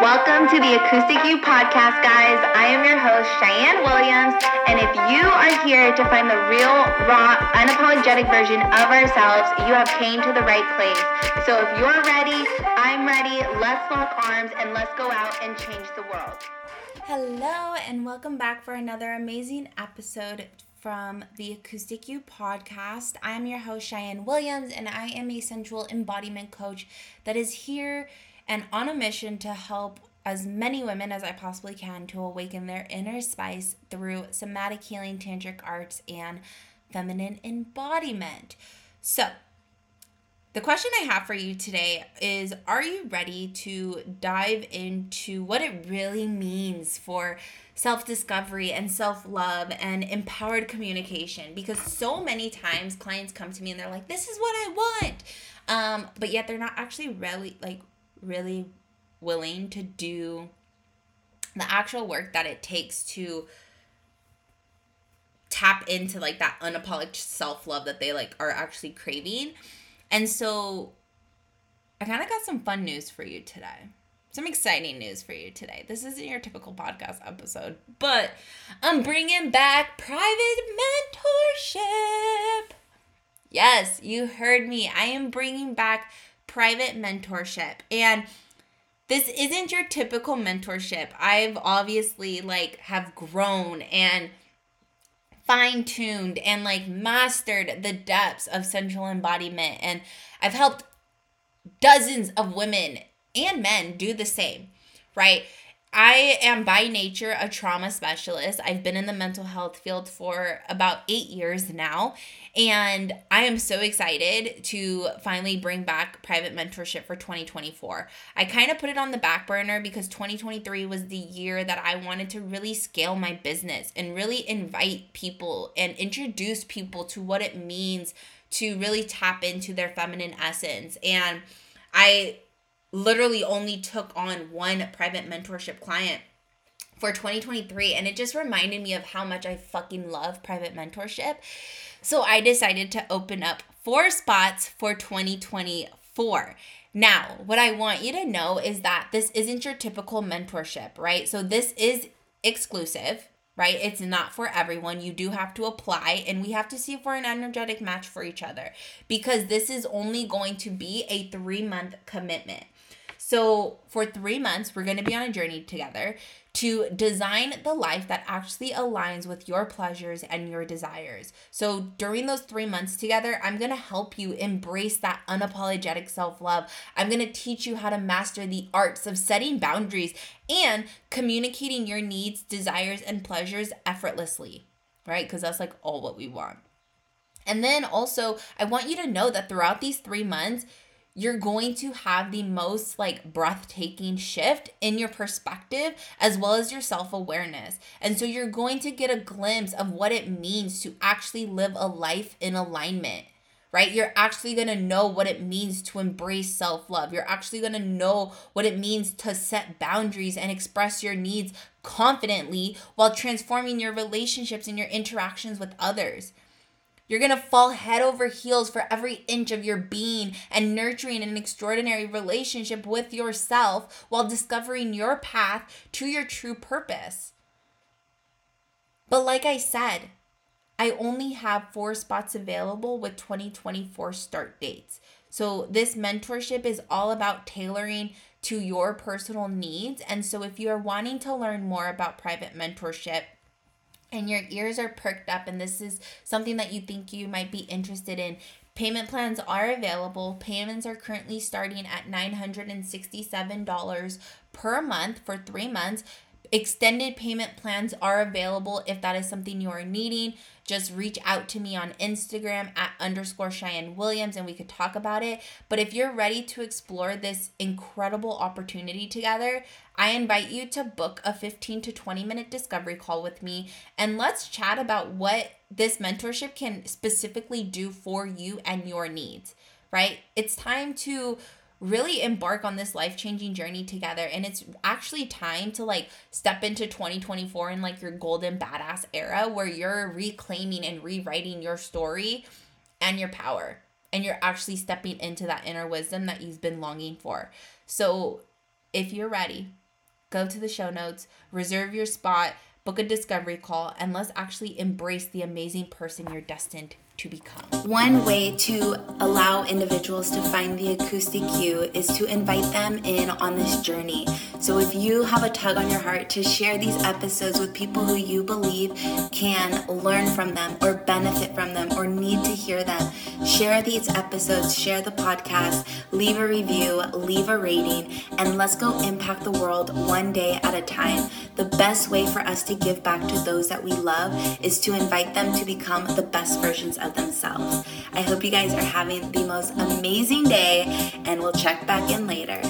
Welcome to the Acoustic You podcast, guys. I am your host, Cheyenne Williams, and if you are here to find the real, raw, unapologetic version of ourselves, you have came to the right place. So if you're ready, I'm ready. Let's lock arms and let's go out and change the world. Hello, and welcome back for another amazing episode from the Acoustic You podcast. I'm your host, Cheyenne Williams, and I am a sensual embodiment coach that is here and on a mission to help as many women as I possibly can to awaken their inner spice through somatic healing, tantric arts, and feminine embodiment. So, the question I have for you today is Are you ready to dive into what it really means for self discovery and self love and empowered communication? Because so many times clients come to me and they're like, This is what I want. Um, but yet they're not actually really like really willing to do the actual work that it takes to tap into like that unapologetic self-love that they like are actually craving. And so I kind of got some fun news for you today. Some exciting news for you today. This isn't your typical podcast episode, but I'm bringing back private mentorship. Yes, you heard me. I am bringing back private mentorship. And this isn't your typical mentorship. I've obviously like have grown and fine-tuned and like mastered the depths of sensual embodiment and I've helped dozens of women and men do the same, right? I am by nature a trauma specialist. I've been in the mental health field for about eight years now. And I am so excited to finally bring back private mentorship for 2024. I kind of put it on the back burner because 2023 was the year that I wanted to really scale my business and really invite people and introduce people to what it means to really tap into their feminine essence. And I literally only took on one private mentorship client for 2023 and it just reminded me of how much I fucking love private mentorship. So I decided to open up four spots for 2024. Now, what I want you to know is that this isn't your typical mentorship, right? So this is exclusive, right? It's not for everyone. You do have to apply and we have to see if we're an energetic match for each other because this is only going to be a 3-month commitment. So, for three months, we're going to be on a journey together to design the life that actually aligns with your pleasures and your desires. So, during those three months together, I'm to help you embrace that unapologetic self love. I'm to teach you how to master the arts of setting boundaries and communicating your needs, desires, and pleasures effortlessly, right? Because that's like all what we want. And then also, I want you to know that throughout these three months, you're going to have the most like breathtaking shift in your perspective as well as your self awareness. And so you're going to get a glimpse of what it means to actually live a life in alignment right? You're actually going to know what it means to embrace self love. You're actually going to know what it means to set boundaries and express your needs confidently while transforming your relationships and your interactions with others. You're going to fall head over heels for every inch of your being and nurturing an extraordinary relationship with yourself while discovering your path to your true purpose. But like I said, I only have four spots available with 2024 start dates. So, this mentorship is all about tailoring to your personal needs. And so, if you are wanting to learn more about private mentorship, and your ears are perked up and this is something that you think you might be interested in, payment plans are available. Payments are currently starting at $967 per month for three months. Extended payment plans are available if that is something you are needing. Just reach out to me on Instagram at underscore Cheyenne Williams and we could talk about it. But if you're ready to explore this incredible opportunity together, I invite you to book a 15 to 20 minute discovery call with me and let's chat about what this mentorship can specifically do for you and your needs, right? It's time to really embark on this life-changing journey together and it's actually time to like step into 2024 in like your golden badass era where you're reclaiming and rewriting your story and your power and you're actually stepping into that inner wisdom that you've been longing for. So, if you're ready, go to the show notes, reserve your spot, book a discovery call, and let's actually embrace the amazing person you're destined to become. One way to allow individuals to find the acoustic you is to invite them in on this journey. So if you have a tug on your heart to share these episodes with people who you believe can learn from them or benefit from them or need to hear them, share these episodes, share the podcast, leave a review, leave a rating, and let's go impact the world one day at a time. The best way for us to give back to those that we love is to invite them to become the best versions of themselves. I hope you guys are having the most amazing day, and we'll check back in later.